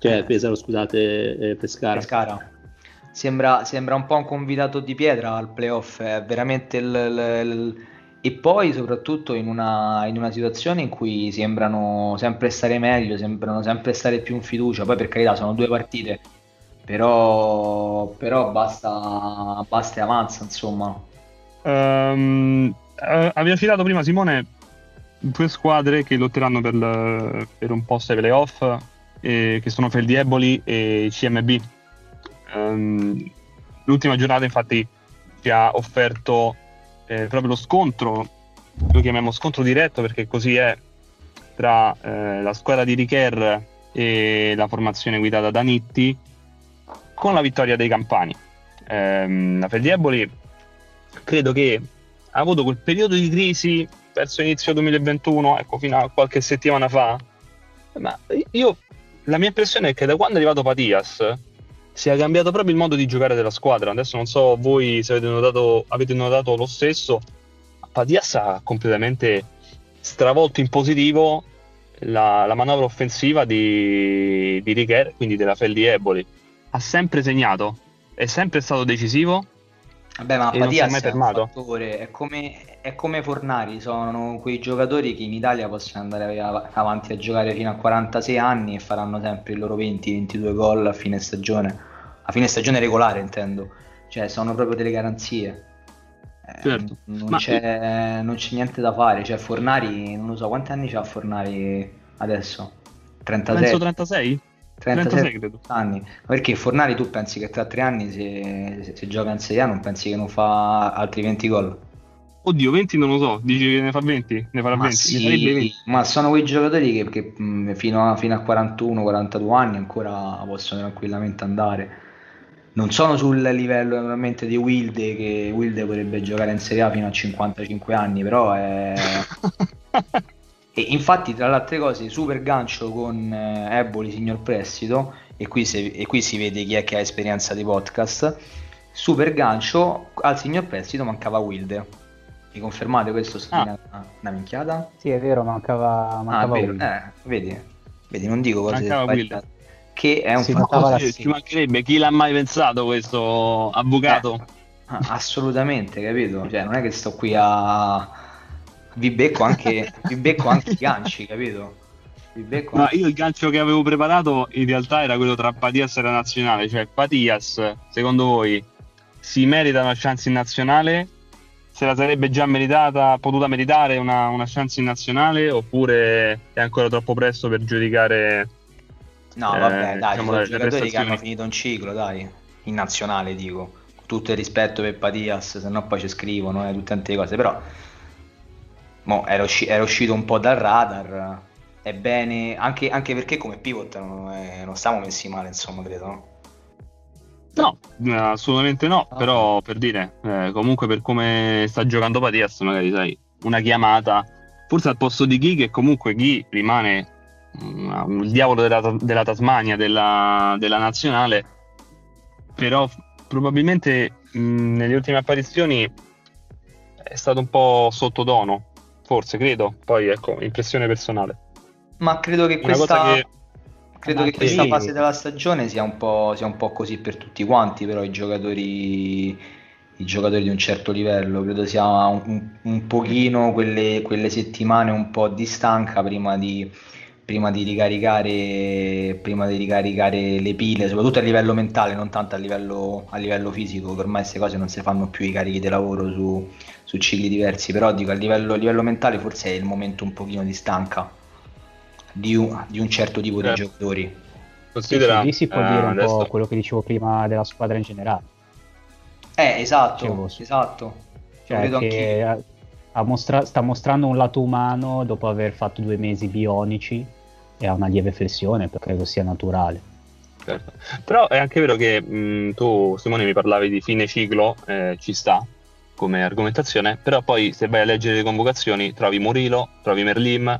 Speaker 3: cioè Pesaro scusate eh, Pescara.
Speaker 5: Pescara. Sembra, sembra, un po' un convitato di pietra al playoff, è veramente il, il, il... e poi soprattutto in una, in una, situazione in cui sembrano sempre stare meglio, sembrano sempre stare più in fiducia, poi per carità sono due partite, però, però basta, basta e avanza insomma.
Speaker 2: Um, aveva citato prima Simone due squadre che lotteranno per, per un posto ai playoff eh, che sono Feldieboli e CMB. Um, ehm, l'ultima giornata infatti ci ha offerto eh, proprio lo scontro, lo chiamiamo scontro diretto perché così è, tra eh, la squadra di Richer e la formazione guidata da Nitti con la vittoria dei Campani. Um, la Feldieboli credo che ha avuto quel periodo di crisi verso inizio 2021, ecco fino a qualche settimana fa, ma io la mia impressione è che da quando è arrivato Patias si è cambiato proprio il modo di giocare della squadra. Adesso non so voi se avete notato, avete notato lo stesso. Patias ha completamente stravolto in positivo la, la manovra offensiva di, di Richer, quindi della Feldi Eboli. Ha sempre segnato, è sempre stato decisivo
Speaker 5: Vabbè, ma Mattias è un fattore, è come, è come Fornari, sono quei giocatori che in Italia possono andare avanti a giocare fino a 46 anni e faranno sempre i loro 20-22 gol a fine stagione, a fine stagione regolare intendo, cioè sono proprio delle garanzie. Eh, certo. non, ma... c'è, non, c'è, niente da fare, cioè Fornari, non lo so, quanti anni c'ha Fornari adesso? 36?
Speaker 2: Penso 36?
Speaker 5: 36 credo. anni. Perché Fornari tu pensi che tra tre anni se, se, se gioca in Serie A non pensi che non fa altri 20 gol?
Speaker 2: Oddio, 20 non lo so, dici che ne fa 20? Ne farà
Speaker 5: ma
Speaker 2: 20?
Speaker 5: Sì, 20. Ma sono quei giocatori che, che mh, fino, a, fino a 41-42 anni ancora possono tranquillamente andare. Non sono sul livello naturalmente di Wilde, che Wilde potrebbe giocare in Serie A fino a 55 anni, però è... E infatti, tra le altre cose, super gancio con eh, Eboli, signor Prestito, e qui, se, e qui, si vede chi è che ha esperienza di podcast. Super gancio al signor Prestito mancava Wilde. Mi confermate questo? Ah. Una, una, minchiata?
Speaker 4: Sì, è vero, mancava, mancava ah, Wilde.
Speaker 5: Eh, vedi, vedi, non dico cose
Speaker 2: sbagliate.
Speaker 5: Che è un
Speaker 2: fatto. Ci mancherebbe chi l'ha mai pensato questo avvocato?
Speaker 5: Eh Ah, assolutamente, capito? Cioè, non è che sto qui a... Vi becco anche, vi becco anche i ganci, capito? Vi becco
Speaker 2: No,
Speaker 5: anche-
Speaker 2: io il gancio che avevo preparato in realtà era quello tra Patias e la nazionale, cioè Patias, secondo voi, si merita una chance in nazionale? Se la sarebbe già meritata, potuta meritare una, una chance in nazionale oppure è ancora troppo presto per giudicare
Speaker 5: No,
Speaker 2: eh,
Speaker 5: vabbè, dai,
Speaker 2: diciamo,
Speaker 5: ci sono giocatori che hanno finito un ciclo, dai, in nazionale dico. Tutto il rispetto per Patias, se no poi ci scrivono, eh, tutte tante cose, però mo, era, usci- era uscito un po' dal radar, è bene, anche, anche perché come pivot non, eh, non stiamo messi male, insomma, credo, no?
Speaker 2: No, eh, assolutamente no,
Speaker 5: Ah.
Speaker 2: però per dire, eh, comunque per come sta giocando Patias, magari sai, una chiamata, forse al posto di Ghi, che comunque Ghi rimane mm, il diavolo della, della Tasmania, della, della nazionale, però probabilmente mh, nelle ultime apparizioni è stato un po' sottotono, forse, credo, poi ecco, impressione personale.
Speaker 5: Ma credo che
Speaker 2: Una
Speaker 5: questa,
Speaker 2: che...
Speaker 5: credo che questa fase della stagione sia un po', sia un po' così per tutti quanti, però i giocatori, i giocatori di un certo livello, credo sia un, un- un pochino quelle, quelle settimane un po' di stanca prima di, prima di ricaricare, prima di ricaricare le pile, soprattutto a livello mentale, non tanto a livello, a livello fisico, che ormai queste cose non si fanno più i carichi di lavoro su, su cicli diversi, però dico a livello, a livello mentale forse è il momento un pochino di stanca di un, di un certo tipo di
Speaker 2: Certo.
Speaker 5: giocatori.
Speaker 2: Considera,
Speaker 4: sì, lì si può
Speaker 2: eh,
Speaker 4: dire un
Speaker 2: adesso-
Speaker 4: po' quello che dicevo prima della squadra in generale.
Speaker 5: Eh, esatto,
Speaker 4: Dicevo,
Speaker 5: esatto.
Speaker 4: Cioè,
Speaker 5: credo
Speaker 4: che ha mostra- sta mostrando un lato umano dopo aver fatto due mesi bionici e ha una lieve flessione, credo sia naturale.
Speaker 2: Certo. Però è anche vero che mh, tu, Simone, mi parlavi di fine ciclo, eh, ci sta come argomentazione, però poi se vai a leggere le convocazioni trovi Murilo, trovi Merlim,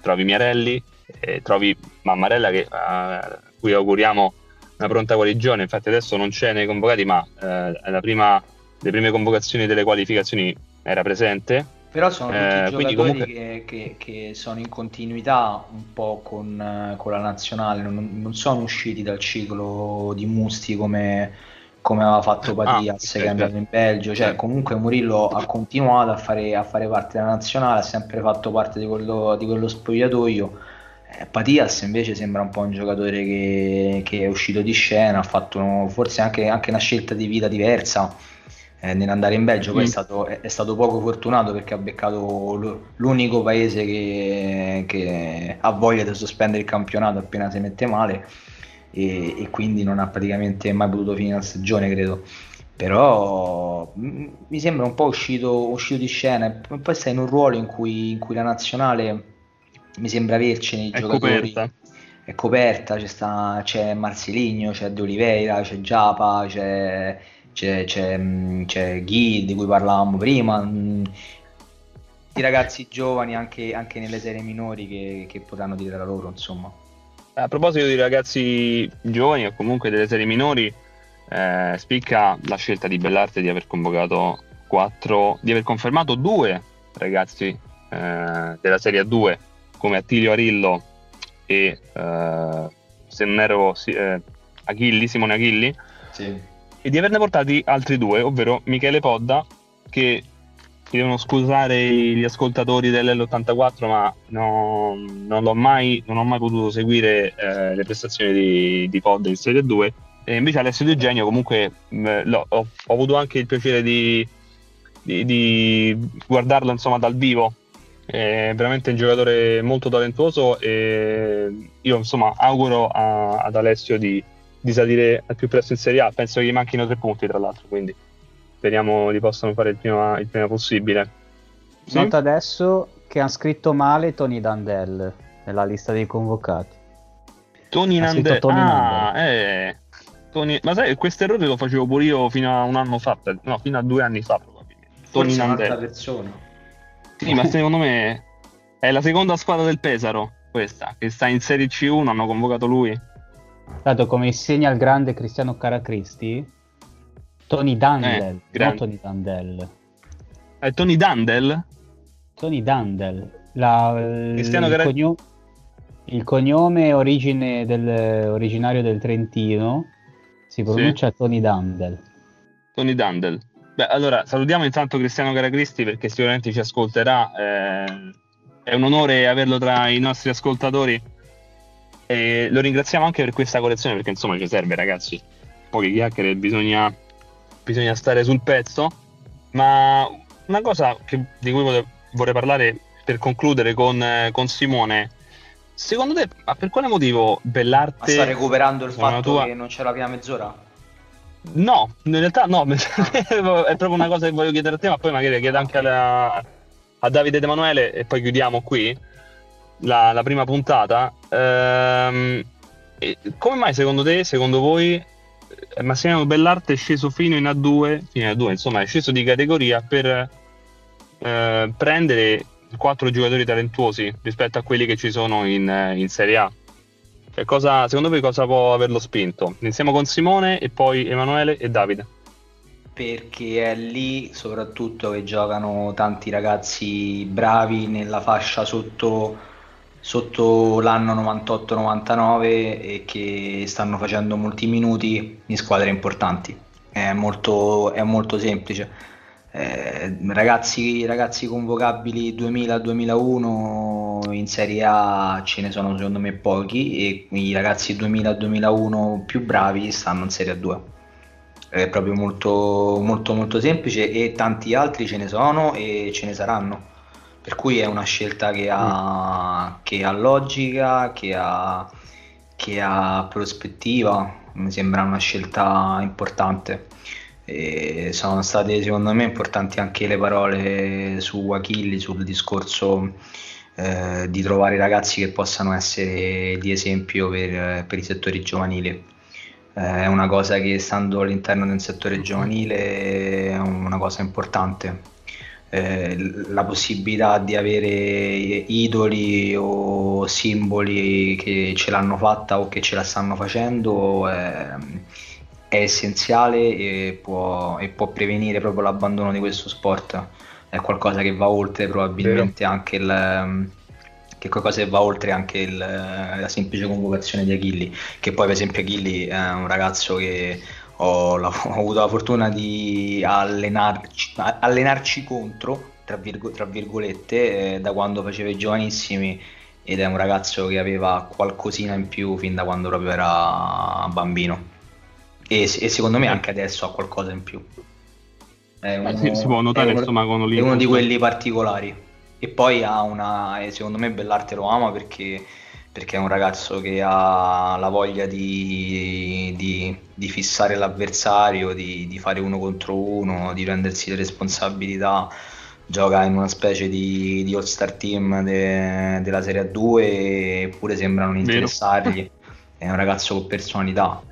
Speaker 2: trovi Miarelli, eh, trovi Mammarella che, a cui auguriamo una pronta guarigione, infatti adesso non c'è nei convocati, ma eh, prima, le prime convocazioni delle qualificazioni era presente.
Speaker 5: Però sono tutti
Speaker 2: Eh,
Speaker 5: giocatori
Speaker 2: comunque-
Speaker 5: che, che- che sono in continuità un po' con, con la nazionale, non, non sono usciti dal ciclo di Musti come, come aveva fatto Patias
Speaker 2: ok,
Speaker 5: che è andato in Belgio. Cioè,
Speaker 2: Certo.
Speaker 5: comunque Murillo ha continuato a fare, a fare parte della nazionale, ha sempre fatto parte di quello, di quello spogliatoio. Eh, Patias invece sembra un po' un giocatore che, che è uscito di scena, ha fatto forse anche, anche una scelta di vita diversa eh, nell'andare in Belgio. Poi è
Speaker 2: Mm.
Speaker 5: stato, è, è stato poco fortunato perché ha beccato l'unico paese che, che ha voglia di sospendere il campionato appena si mette male e, e quindi non ha praticamente mai potuto finire la stagione, credo. Però mm, mi sembra un po' uscito, uscito di scena e poi sta in un ruolo in cui, in cui la nazionale mi sembra avercene i
Speaker 2: È
Speaker 5: giocatori
Speaker 2: coperta.
Speaker 5: è coperta, c'è, sta, c'è Marsiligno, c'è De Oliveira, c'è Giapa, c'è, c'è, c'è, c'è Ghi di cui parlavamo prima, mh, i ragazzi giovani anche, anche nelle serie minori che, che potranno dire la loro, insomma.
Speaker 2: A proposito di ragazzi giovani o comunque delle serie minori, eh, spicca la scelta di Bellarte di aver convocato quattro, di aver confermato due ragazzi eh, della Serie A2 come Attilio Arillo e eh, se non ero sì, eh, Achilli, Simone Achilli
Speaker 5: Sì.
Speaker 2: E di averne portati altri due, ovvero Michele Podda, che mi devono scusare gli ascoltatori dell'L84, ma no- non, mai, non ho mai potuto seguire eh, le prestazioni di, di Podda in Serie 2. E invece Alessio Di Eugenio, comunque, mh, l'ho- ho, ho avuto anche il piacere di, di- di guardarlo insomma dal vivo. È veramente un giocatore molto talentuoso e io insomma auguro a- ad Alessio di, di salire al più presto in Serie A. Penso che gli manchino tre punti, tra l'altro, quindi speriamo li possano fare il prima, il prima possibile. Sì?
Speaker 4: Nota adesso che ha scritto male Tony Dandel nella lista dei convocati.
Speaker 2: Tony.
Speaker 4: Tony
Speaker 2: ah, eh. Tony- Ma sai, questo errore lo facevo pure io fino a un anno fa, per- no, fino a due anni fa probabilmente. Tony
Speaker 5: Forse
Speaker 2: Nandel.
Speaker 5: persona.
Speaker 2: Sì, ma secondo me è la seconda squadra del Pesaro, questa, che sta in Serie C1, hanno convocato lui.
Speaker 4: Dato come insegna il grande Cristiano Caracristi, Tony Dandel,
Speaker 2: Eh, grande.
Speaker 4: Tony Dandel.
Speaker 2: È Tony Dandel?
Speaker 4: Tony Dandel, la- il,
Speaker 2: Cristiano Cara-
Speaker 4: cogno- il cognome origine del- originario del Trentino si pronuncia Tony Dandel.
Speaker 2: Tony Dandel. Beh, allora salutiamo intanto Cristiano Caracristi perché sicuramente ci ascolterà. Eh, è un onore averlo tra i nostri ascoltatori. E lo ringraziamo anche per questa collezione perché insomma ci serve, ragazzi. Poche chiacchiere, bisogna, bisogna stare sul pezzo. Ma una cosa che, di cui vorrei parlare per concludere con, con Simone. Secondo te, ma per quale motivo Bellarte... Ma
Speaker 5: sta recuperando il fatto tua... che non c'era la prima mezz'ora?
Speaker 2: No, in realtà no, è proprio una cosa che voglio chiedere a te, ma poi magari chiedo anche alla, a Davide Emanuele e poi chiudiamo qui la, la prima puntata. Ehm, come mai secondo te, secondo voi, eh, Massimiliano Bellarte è sceso fino in A2, fino in A2 insomma è sceso di categoria per eh, prendere quattro giocatori talentuosi rispetto a quelli che ci sono in, eh, in Serie A? Cioè, cosa, secondo voi cosa può averlo spinto? Iniziamo con Simone e poi Emanuele e Davide.
Speaker 5: Perché è lì soprattutto che giocano tanti ragazzi bravi nella fascia sotto, sotto l'anno 98-99 e che stanno facendo molti minuti in squadre importanti. È molto, è molto semplice. Eh, ragazzi, ragazzi convocabili 2000-2001 in Serie A ce ne sono secondo me pochi e i ragazzi 2000-2001 più bravi stanno in Serie A2 è proprio molto molto molto semplice e tanti altri ce ne sono e ce ne saranno per cui è una scelta che ha, mm. che ha logica che ha, che ha prospettiva mi sembra una scelta importante e sono state secondo me importanti anche le parole su Achilli sul discorso eh, di trovare ragazzi che possano essere di esempio per, per i settori giovanili. Eh, è una cosa che stando all'interno del settore giovanile è una cosa importante. Eh, la possibilità di avere idoli o simboli che ce l'hanno fatta o che ce la stanno facendo è, è essenziale e può, e può, prevenire proprio l'abbandono di questo sport. È qualcosa che va oltre probabilmente Vero. anche il che qualcosa che va oltre anche il, la semplice convocazione di Achilli, che poi per esempio Achilli è un ragazzo che ho, la, ho avuto la fortuna di allenarci, allenarci contro, tra, virgo, tra virgolette, eh, da quando faceva i giovanissimi ed è un ragazzo che aveva qualcosina in più fin da quando proprio era bambino e, e, secondo me anche adesso ha qualcosa in più.
Speaker 2: È uno, eh, si può notare uno, insomma con
Speaker 5: È uno di quelli particolari. E poi ha una, secondo me Bellarte lo ama perché, perché è un ragazzo che ha la voglia di, di, di fissare l'avversario, di, di, fare uno contro uno, di prendersi le responsabilità. Gioca in una specie di, di all-star team de, della Serie A2 eppure sembra non interessargli. È un ragazzo con personalità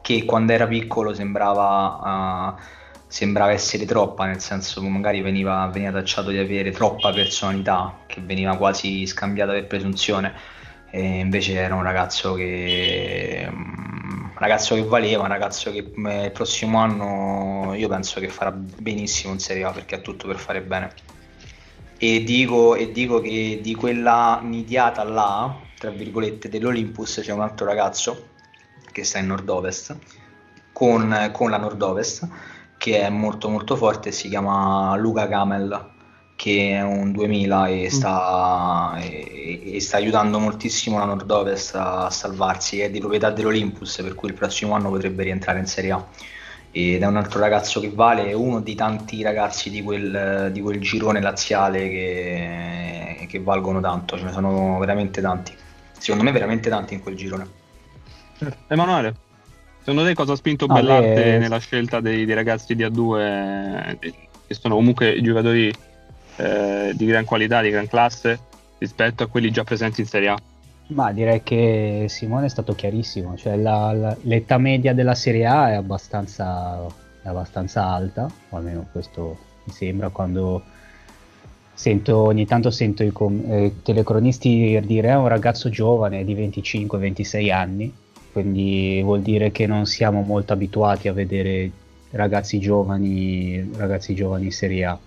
Speaker 5: che quando era piccolo sembrava, uh, sembrava essere troppa, nel senso che magari veniva, veniva tacciato di avere troppa personalità, che veniva quasi scambiata per presunzione. E invece era un ragazzo che, um, ragazzo che valeva, un ragazzo che eh, il prossimo anno io penso che farà benissimo in Serie A perché ha tutto per fare bene. E dico, e dico che di quella nidiata là, tra virgolette, dell'Olympus c'è un altro ragazzo che sta in nord-ovest, con, con la nord-ovest, che è molto molto forte, si chiama Luca Camel, che è un 2000 e mm. sta, mm. e, e sta aiutando moltissimo la nord-ovest a salvarsi, è di proprietà dell'Olympus, per cui il prossimo anno potrebbe rientrare in Serie A ed è un altro ragazzo che vale, è uno di tanti ragazzi di quel, di quel girone laziale che, che, valgono tanto, ce ne sono veramente tanti, secondo me veramente tanti in quel girone.
Speaker 2: Emanuele, secondo te cosa ha spinto ah, Bellarte beh, nella scelta dei, dei, ragazzi di A2 eh, che sono comunque giocatori eh, di gran qualità, di gran classe rispetto a quelli già presenti in Serie A?
Speaker 4: Ma direi che Simone è stato chiarissimo, cioè la, la, l'età media della Serie A è abbastanza, è abbastanza alta, o almeno questo mi sembra quando sento, ogni tanto sento i com- eh, telecronisti dire è un ragazzo giovane di 25-26 anni quindi vuol dire che non siamo molto abituati a vedere ragazzi giovani, ragazzi giovani in Serie A.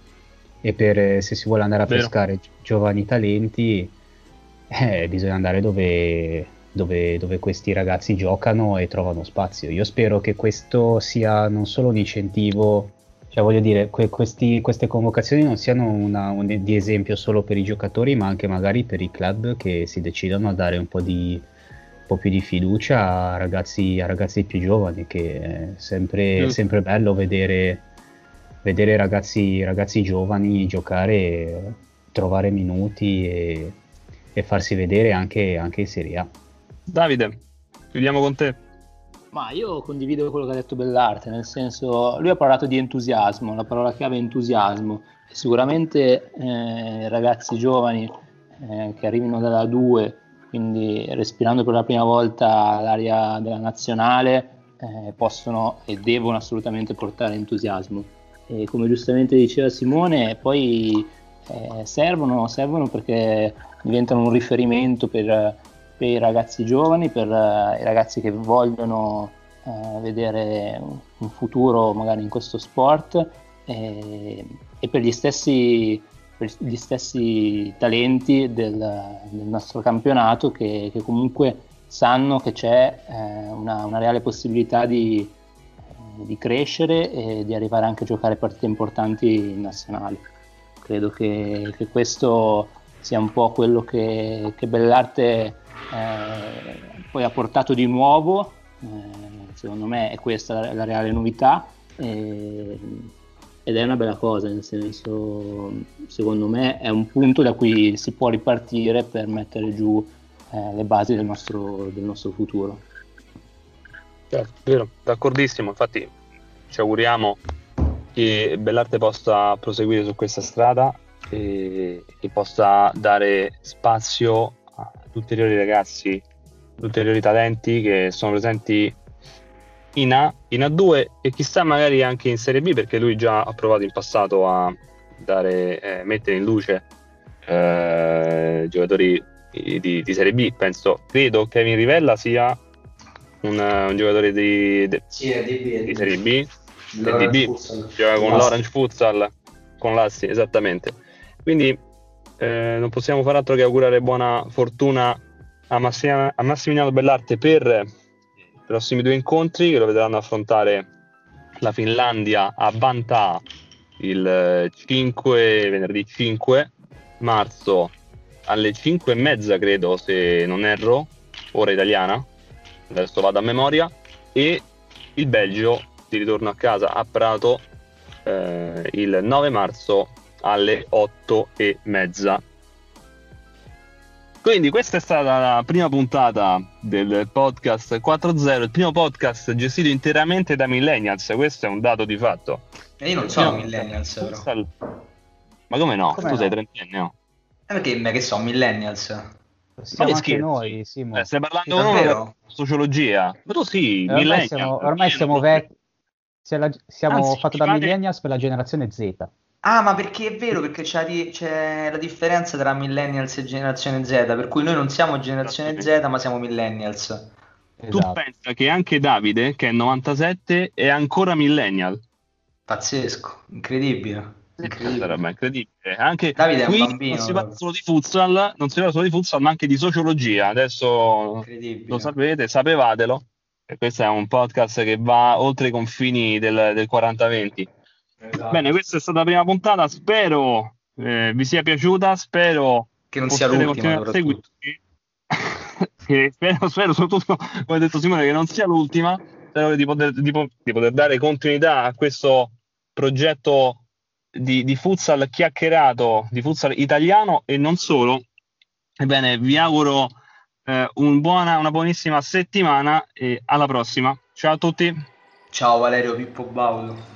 Speaker 4: E per, se si vuole andare a Vero. pescare giovani talenti, eh, bisogna andare dove, dove, dove, questi ragazzi giocano e trovano spazio. Io spero che questo sia non solo un incentivo, cioè voglio dire, que- questi, queste convocazioni non siano una, un, di esempio solo per i giocatori, ma anche magari per i club che si decidono a dare un po', di, un po più di fiducia a ragazzi, a ragazzi più giovani, che è sempre, mm. sempre bello vedere, vedere ragazzi, ragazzi, giovani giocare, trovare minuti e, e farsi vedere anche, anche in Serie A.
Speaker 2: Davide, chiudiamo con te.
Speaker 3: Ma io condivido quello che ha detto Bellarte, nel senso, lui ha parlato di entusiasmo, la parola chiave è entusiasmo. Sicuramente eh, ragazzi giovani eh, che arrivino dalla 2, quindi respirando per la prima volta l'aria della nazionale, eh, possono e devono assolutamente portare entusiasmo. E come giustamente diceva Simone, poi eh, servono, servono perché diventano un riferimento per per i ragazzi giovani, per uh, i ragazzi che vogliono uh, vedere un futuro magari in questo sport e, e per, gli stessi, per, gli stessi, talenti del, del nostro campionato che, che, comunque sanno che c'è eh, una, una, reale possibilità di, di, crescere e di arrivare anche a giocare partite importanti nazionali. Credo che, che questo sia un po' quello che, che Bellarte eh, poi ha portato di nuovo, eh, secondo me è questa la, la reale novità eh, ed è una bella cosa, nel senso secondo me è un punto da cui si può ripartire per mettere giù eh, le basi del nostro, del nostro futuro.
Speaker 2: Certo, d'accordissimo, infatti ci auguriamo che Bellarte possa proseguire su questa strada e che possa dare spazio ulteriori ragazzi, ulteriori talenti che sono presenti in A, in A2 e chissà magari anche in Serie B perché lui già ha provato in passato a dare, eh, mettere in luce eh, giocatori di, di, Serie B. Penso, credo Kevin Rivella sia un, un giocatore di,
Speaker 5: di, sì, DB,
Speaker 2: di Serie B, DB, gioca con l'Orange Futsal, con l'Assi, esattamente. Quindi eh, non possiamo fare altro che augurare buona fortuna a, Massim- a Massimiliano Bellarte per i prossimi due incontri che lo vedranno affrontare la Finlandia a Vantaa il 5, venerdì 5 marzo alle 5 e mezza credo se non erro ora italiana adesso vado a memoria e il Belgio di ritorno a casa a Prato eh, il 9 marzo alle 8 e mezza. Quindi questa è stata la prima puntata del podcast 4.0, il primo podcast gestito interamente da millennials, questo è un dato di fatto.
Speaker 5: E io non sono millennials però.
Speaker 2: Ma come no? Come tu no? sei trentenne, no?
Speaker 5: Eh perché me che so, millennials?
Speaker 4: Siamo Ma anche noi, Simo.
Speaker 2: Eh, stai parlando di sociologia. Ma tu sì,
Speaker 4: eh, ormai siamo, ormai siamo vecchi. Siamo Anzi, fatto da millennials per la generazione Z.
Speaker 5: Ah, ma perché è vero, perché c'è, c'è la differenza tra millennials e generazione Z, per cui noi non siamo generazione Z, ma siamo millennials.
Speaker 2: Esatto. Tu pensa che anche Davide, che è 97, è ancora millennial?
Speaker 5: Pazzesco, incredibile.
Speaker 2: Incredibile. Roba, incredibile. Anche
Speaker 5: Davide qui bambino,
Speaker 2: non si parla solo di futsal, non si parla solo di futsal, ma anche di sociologia. Adesso lo sapete, sapevatelo. E questo è un podcast che va oltre i confini del, del 40-20. Esatto. Bene, questa è stata la prima puntata, spero eh, vi sia piaciuta, spero
Speaker 5: che non sia l'ultima.
Speaker 2: spero, spero soprattutto, come ha detto Simone, che non sia l'ultima, spero di poter, di, di poter dare continuità a questo progetto di, di futsal chiacchierato, di futsal italiano e non solo. Ebbene, vi auguro eh, un buona, una buonissima settimana e alla prossima. Ciao a tutti.
Speaker 5: Ciao Valerio Pippo Baudo.